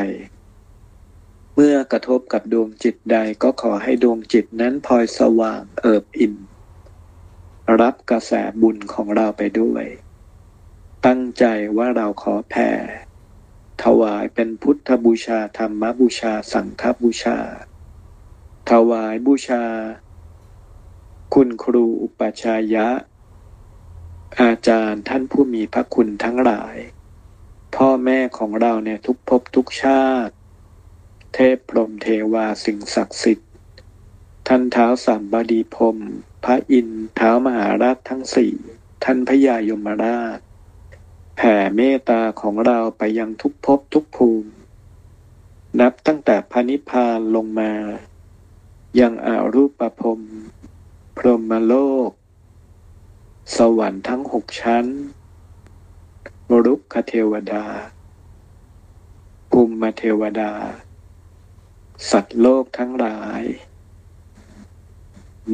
เมื่อกระทบกับดวงจิตใดก็ขอให้ดวงจิตนั้นพลอยสว่างเอิบอิ่มรับกระแสบุญของเราไปด้วย ตั้งใจว่าเราขอแผ่ ถวายเป็นพุทธบูชาธรรมบูชาสังฆบูชา ถวายบูชา คุณครูอุปชายะ อาจารย์ท่านผู้มีพระคุณทั้งหลาย พ่อแม่ของเราเนี่ยทุกภพทุกชาติ เทพพรหมเทวาสิ่งศักดิ์สิทธิ์ ท่านเท้าสามบดีพรมพระอินทร์เท้ามหาราชทั้งสี่ ท่านพญายมราช แผ่เมตตาของเราไปยังทุกภพทุกภูมิ นับตั้งแต่พระนิพพานลงมา ยังอารูปภพพรหมโลก สวรรค์ทั้งหกชั้นมรุกขเทวดา ภูมิเทวดา สัตว์โลกทั้งหลาย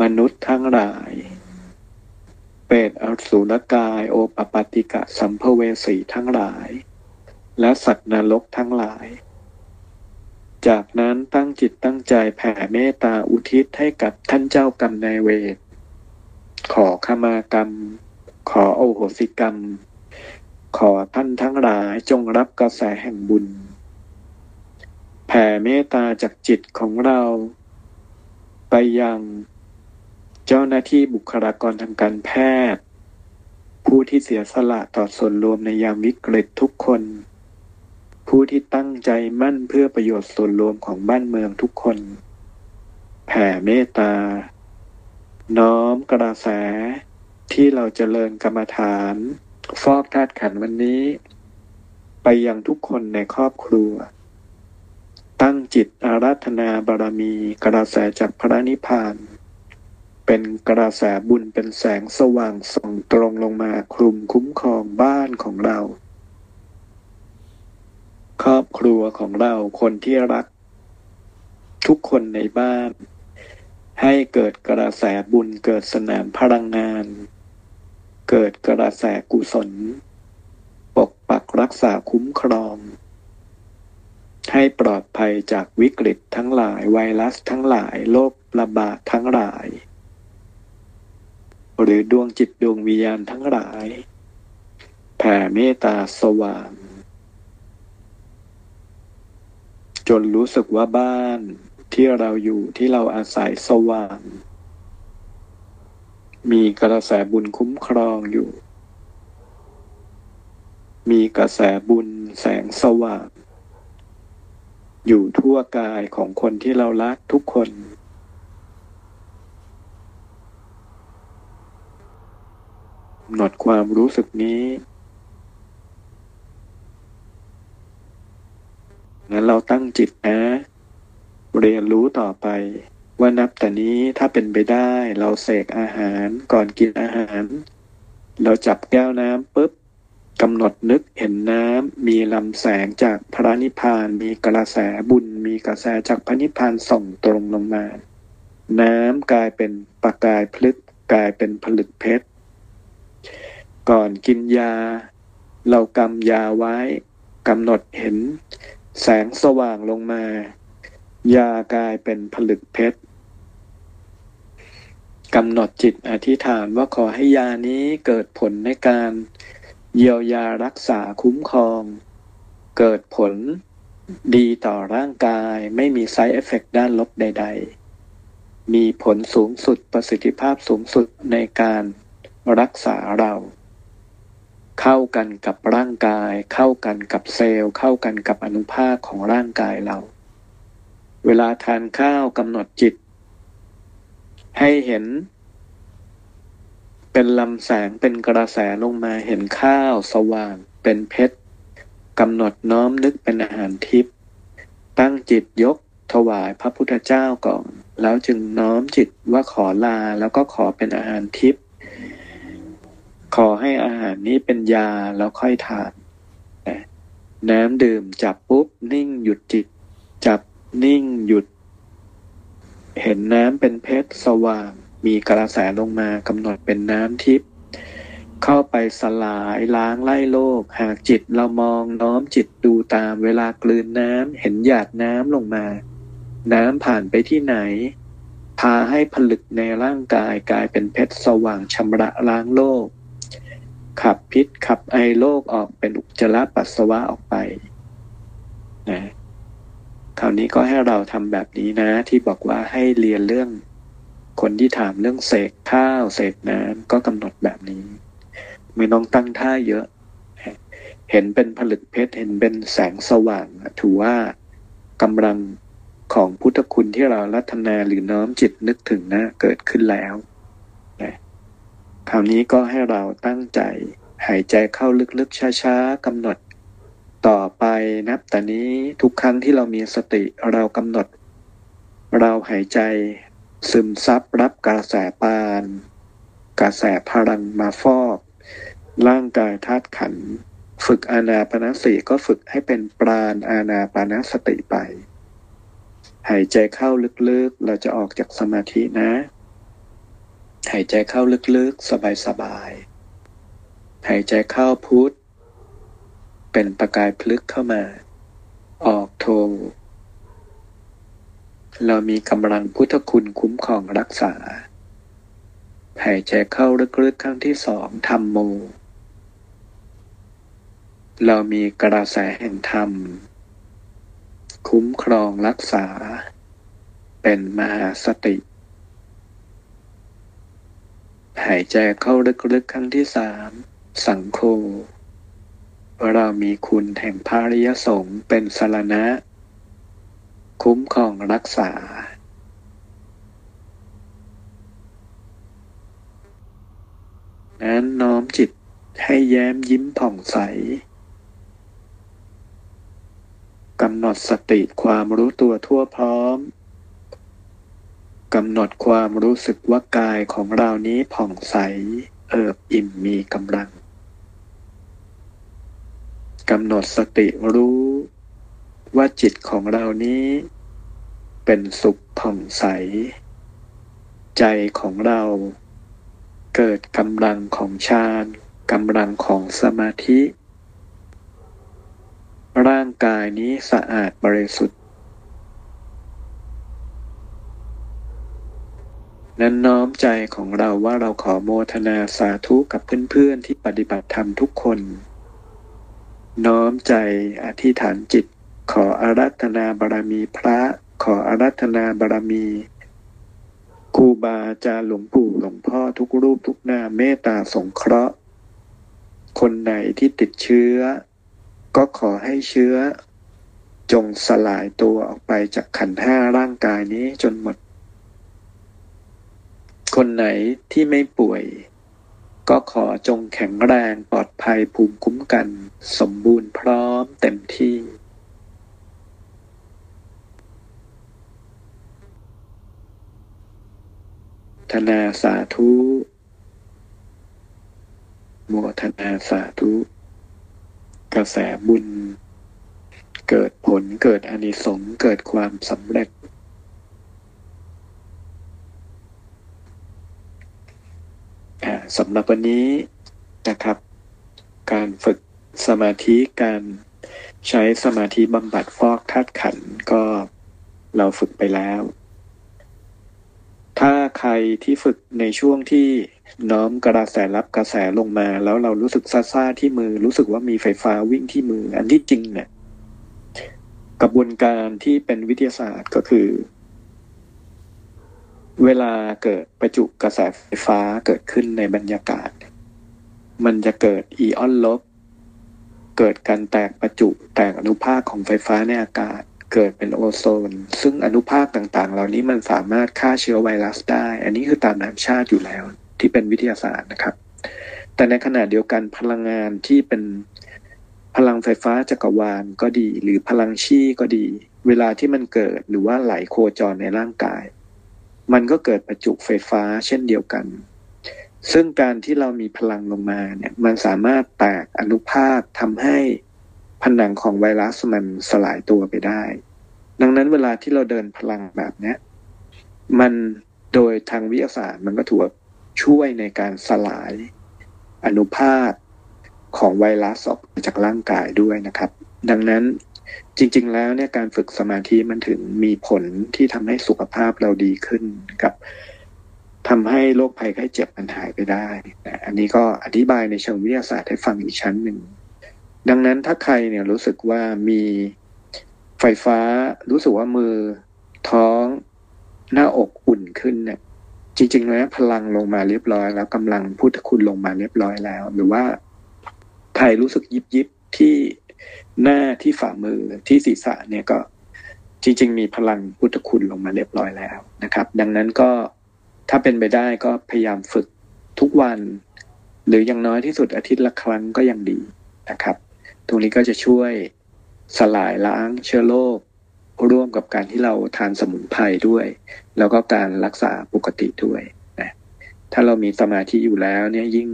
มนุษย์ทั้งหลาย เปรตอสุรกาย โอปปติกะสัมภเวสีทั้งหลาย และสัตว์นรกทั้งหลาย จากนั้นตั้งจิตตั้งใจแผ่เมตตาอุทิศให้กับท่านเจ้ากรรมนายเวรขอขมากรรม ขอโอโหสิกรรม ขอท่านทั้งหลายจงรับกระแสแห่งบุญ แผ่เมตตาจากจิตของเรา ไปยัง เจ้าหน้าที่บุคลากรทางการแพทย์ ผู้ที่เสียสละต่อส่วนรวมในยามวิกฤตทุกคน ผู้ที่ตั้งใจมั่นเพื่อประโยชน์ส่วนรวมของบ้านเมืองทุกคน แผ่เมตตา น้อมกระแส ที่เราจเจริญกรรมฐาน ฟอกธาตุขันวันนี้ ไปยังทุกคนในครอบครัวตั้งจิตอาราธนาบารมีกระแสจากพระนิพพาน เป็นกระแสบุญเป็นแสงสว่างส่องตรงลงมาคลุมคุ้มครองบ้านของเรา ครอบครัวของเราคนที่รัก ทุกคนในบ้าน ให้เกิดกระแสบุญเกิดสนามพลังงาน เกิดกระแสกุศล ปกปักรักษาคุ้มครอง ให้ปลอดภัยจากวิกฤตทั้งหลายไวรัสทั้งหลายโรคระบาดทั้งหลาย หรือดวงจิตดวงวิญญาณทั้งหลาย แผ่เมตตาสว่าง จนรู้สึกว่าบ้านที่เราอยู่ที่เราอาศัยสว่าง มีกระแสบุญคุ้มครองอยู่ มีกระแสบุญแสงสว่าง อยู่ทั่วกายของคนที่เรารักทุกคนำหนดความรู้สึกนี้ งั้นเราตั้งจิตนะ เรียนรู้ต่อไป ว่านับแต่นี้ถ้าเป็นไปได้เราเสกอาหารก่อนกินอาหาร เราจับแก้วน้ำปุ๊บกำหนดนึกเห็นน้ำมีลำแสงจากพระนิพพานมีกระแสบุญมีกระแสจากพระนิพพานส่งตรงลงมา น้ำกลายเป็นประกายพลึกกลายเป็นผลึกเพชร ก่อนกินยา เรากำยาไว้กำหนดเห็น แสงสว่างลงมา ยากลายเป็นผลึกเพชรกำหนดจิตอธิษฐานว่าขอให้ยานี้เกิดผลในการเยียวยารักษาคุ้มครอง เกิดผลดีต่อร่างกายไม่มีไซเอฟเฟกด้านลบใด ๆ มีผลสูงสุดประสิทธิภาพสูงสุดในการ รักษาเรา เข้ากันกับร่างกาย เข้ากันกับเซลล์ เข้ากันกับอนุภาคของร่างกายเรา เวลาทานข้าวกำหนดจิต ให้เห็น เป็นลำแสงเป็นกระแสลงมาเห็นข้าวสว่างเป็นเพชรกำหนดน้อมนึกเป็นอาหารทิพย์ตั้งจิตยกถวายพระพุทธเจ้าก่อน แล้วจึงน้อมจิตว่าขอลาแล้วก็ขอเป็นอาหารทิพย์ ขอให้อาหารนี้เป็นยาแล้วค่อยทานนะน้ำดื่มจับปุ๊บนิ่งหยุดจิต จับนิ่งหยุด เห็นน้ำเป็นเพชรสว่าง มีกระแสลงมากำหนดเป็นน้ำทิพย์เข้าไปสลายล้างไล่โลก หากจิตเรามองน้อมจิตดูตามเวลากลืนน้ำเห็นหยาดน้ำลงมา น้ำผ่านไปที่ไหน พาให้ผลึกในร่างกายกลายเป็นเพชรสว่างชำระล้างโลก ขับพิษขับไอโรคออกเป็นอุจจาระปัสสาวะออกไปนะคราวนี้ก็ให้เราทำแบบนี้นะ ที่บอกว่าให้เรียนเรื่อง คนที่ถามเรื่องเสกข้าวเสกน้ำก็กำหนดแบบนี้ ไม่ต้องตั้งท่าเยอะ เห็นเป็นผลึกเพชรเห็นเป็นแสงสว่าง ถือว่ากำลังของพุทธคุณที่เรารัตนาหรือน้อมจิตนึกถึงนะ เกิดขึ้นแล้ว คราวนี้ก็ให้เราตั้งใจ หายใจเข้าลึกๆช้าๆกำหนด ต่อไปนับแต่นี้ทุกครั้งที่เรามีสติเรากำหนด เราหายใจซึมซับรับกระแสปาน กระแสพลังมาฟอก ร่างกายธาตุขัน ฝึกอานาปนสติก็ฝึกให้เป็นปราณอานาปนสติไป หายใจเข้าลึกๆ เราจะออกจากสมาธินะ หายใจเข้าลึกๆ สบายๆ หายใจเข้าพุทธเป็นประกายพลึกเข้ามา ออกโท เรามีกำลังพุทธคุณคุ้มครองรักษา หายใจเข้าลึกๆครั้งที่สองธรรมโม เรามีกระแสแห่งธรรม คุ้มครองรักษา เป็นมหาสติ หายใจเข้าลึกๆครั้งที่สามสังโฆเรามีคุณแห่งพระริยสงฆ์เป็นสารณะ คุ้มครองรักษา นั้นน้อมจิตให้แย้มยิ้มผ่องใสกำหนดสติความรู้ตัวทั่วพร้อม กำหนดความรู้สึกว่ากายของเรานี้ผ่องใส เอิบอิ่มมีกำลังกำหนดสติรู้ว่าจิตของเรานี้ เป็นสุขผ่องใส ใจของเรา เกิดกำลังของฌานกำลังของสมาธิ ร่างกายนี้สะอาดบริสุทธิ์ นั้นน้อมใจของเราว่าเราขอโมทนาสาธุกับเพื่อนๆที่ปฏิบัติธรรมทุกคน น้อมใจอธิษฐานจิต ขออารัธนาบารมีพระ ขออารัธนาบารมีครูบาอาจารย์หลวงปู่หลวงพ่อทุกรูปทุกหน้าเมตตาสงเคราะห์ คนไหนที่ติดเชื้อ ก็ขอให้เชื้อ จงสลายตัวออกไปจากขันห้าร่างกายนี้จนหมด คนไหนที่ไม่ป่วย ก็ขอจงแข็งแรงปลอดภัยภูมิคุ้มกัน สมบูรณ์พร้อมเต็มที่ทนาสาธุโมทนาสาธุ กระแสบุญ เกิดผลเกิดอานิสงส์เกิดความสำเร็จ สำหรับวันนี้นะครับ การฝึกสมาธิการใช้สมาธิบำบัดฟอกธาตุขันก็เราฝึกไปแล้ว ถ้าใครที่ฝึกในช่วงที่น้อมกระแสรับกระแสลงมา แล้วเรารู้สึกซาซาที่มือรู้สึกว่ามีไฟฟ้าวิ่งที่มืออันที่จริงเนี่ยกระบวนการที่เป็นวิทยาศาสตร์ก็คือ เวลาเกิดประจุกระแสไฟฟ้าเกิดขึ้นในบรรยากาศ มันจะเกิดอีออนลบ เกิดการแตกประจุแตกอนุภาคของไฟฟ้าในอากาศ เกิดเป็นโอโซน ซึ่งอนุภาคต่างๆ เหล่านี้มันสามารถฆ่าเชื้อไวรัสได้ อันนี้คือตามธรรมชาติอยู่แล้วที่เป็นวิทยาศาสตร์นะครับ แต่ในขณะเดียวกันพลังงานที่เป็นพลังไฟฟ้าจักรวาลก็ดี หรือพลังชีก็ดี เวลาที่มันเกิดหรือว่าไหลโคจรในร่างกาย มันก็เกิดประจุไฟฟ้าเช่นเดียวกัน ซึ่งการที่เรามีพลังลงมาเนี่ย มันสามารถแตกอนุภาคทำให้ผนังของไวรัสมันสลายตัวไปได้ ดังนั้นเวลาที่เราเดินพลังแบบนี้มันโดยทางวิทยาศาสตร์มันก็ถือว่าช่วยในการสลายอนุภาคของไวรัสออกจากร่างกายด้วยนะครับ ดังนั้น จริง ๆ แล้วเนี่ยการฝึกสมาธิมันถึงมีผลที่ทำให้สุขภาพเราดีขึ้นกับทำให้โรคภัยไข้เจ็บมันหายไปได้อันนี้ก็อธิบายในเชิงวิทยาศาสตร์ให้ฟังอีกชั้นหนึ่ง ดังนั้นถ้าใครเนี่ยรู้สึกว่ามีไฟฟ้ารู้สึกว่ามือท้องหน้าอกอุ่นขึ้นเนี่ยจริงๆแล้วพลังลงมาเรียบร้อย แล้วกำลังพุทธคุณลงมาเรียบร้อยแล้ว หรือว่าใครรู้สึกยิบยิบที่ หน้าที่ฝ่ามือที่ศีรษะเนี่ยก็จริง ๆ มีพลังพุทธคุณลงมาเรียบร้อยแล้วนะครับ ดังนั้นก็ถ้าเป็นไปได้ก็พยายามฝึกทุกวัน หรืออย่างน้อยที่สุดอาทิตย์ละครั้งก็ยังดีนะครับ ตรงนี้ก็จะช่วยสลายล้างเชื้อโรคร่วมกับการที่เราทานสมุนไพรด้วย แล้วก็การรักษาปกติด้วยนะถ้าเรามีสมาธิอยู่แล้วเนี่ยยิ่ง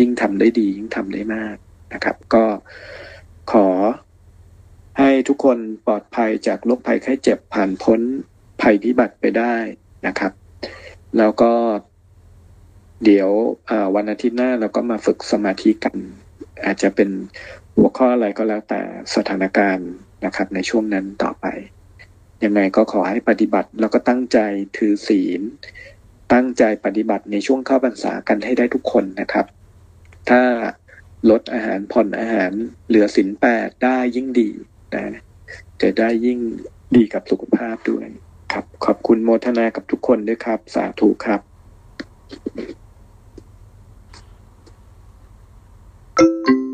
ยิ่งทำได้ดียิ่งทำได้มากนะครับ ก็ ขอ ให้ทุกคนปลอดภัยจากโรคภัยไข้เจ็บผ่านพ้นภัยพิบัติไปได้นะครับ แล้วก็เดี๋ยววันอาทิตย์หน้าเราก็มาฝึกสมาธิกัน อาจจะเป็นหัวข้ออะไรก็แล้วแต่สถานการณ์นะครับ ในช่วงนั้นต่อไป ยังไงก็ขอให้ปฏิบัติแล้วก็ตั้งใจถือศีล ตั้งใจปฏิบัติในช่วงเข้าพรรษากันให้ได้ทุกคนนะครับ ถ้า ลดอาหารผ่อนอาหารเหลือสินแปดได้ยิ่งดีนะจะได้ยิ่งดีกับสุขภาพด้วยครับ ขอบคุณโมทนากับทุกคนด้วยครับ สาธุครับ Thank you.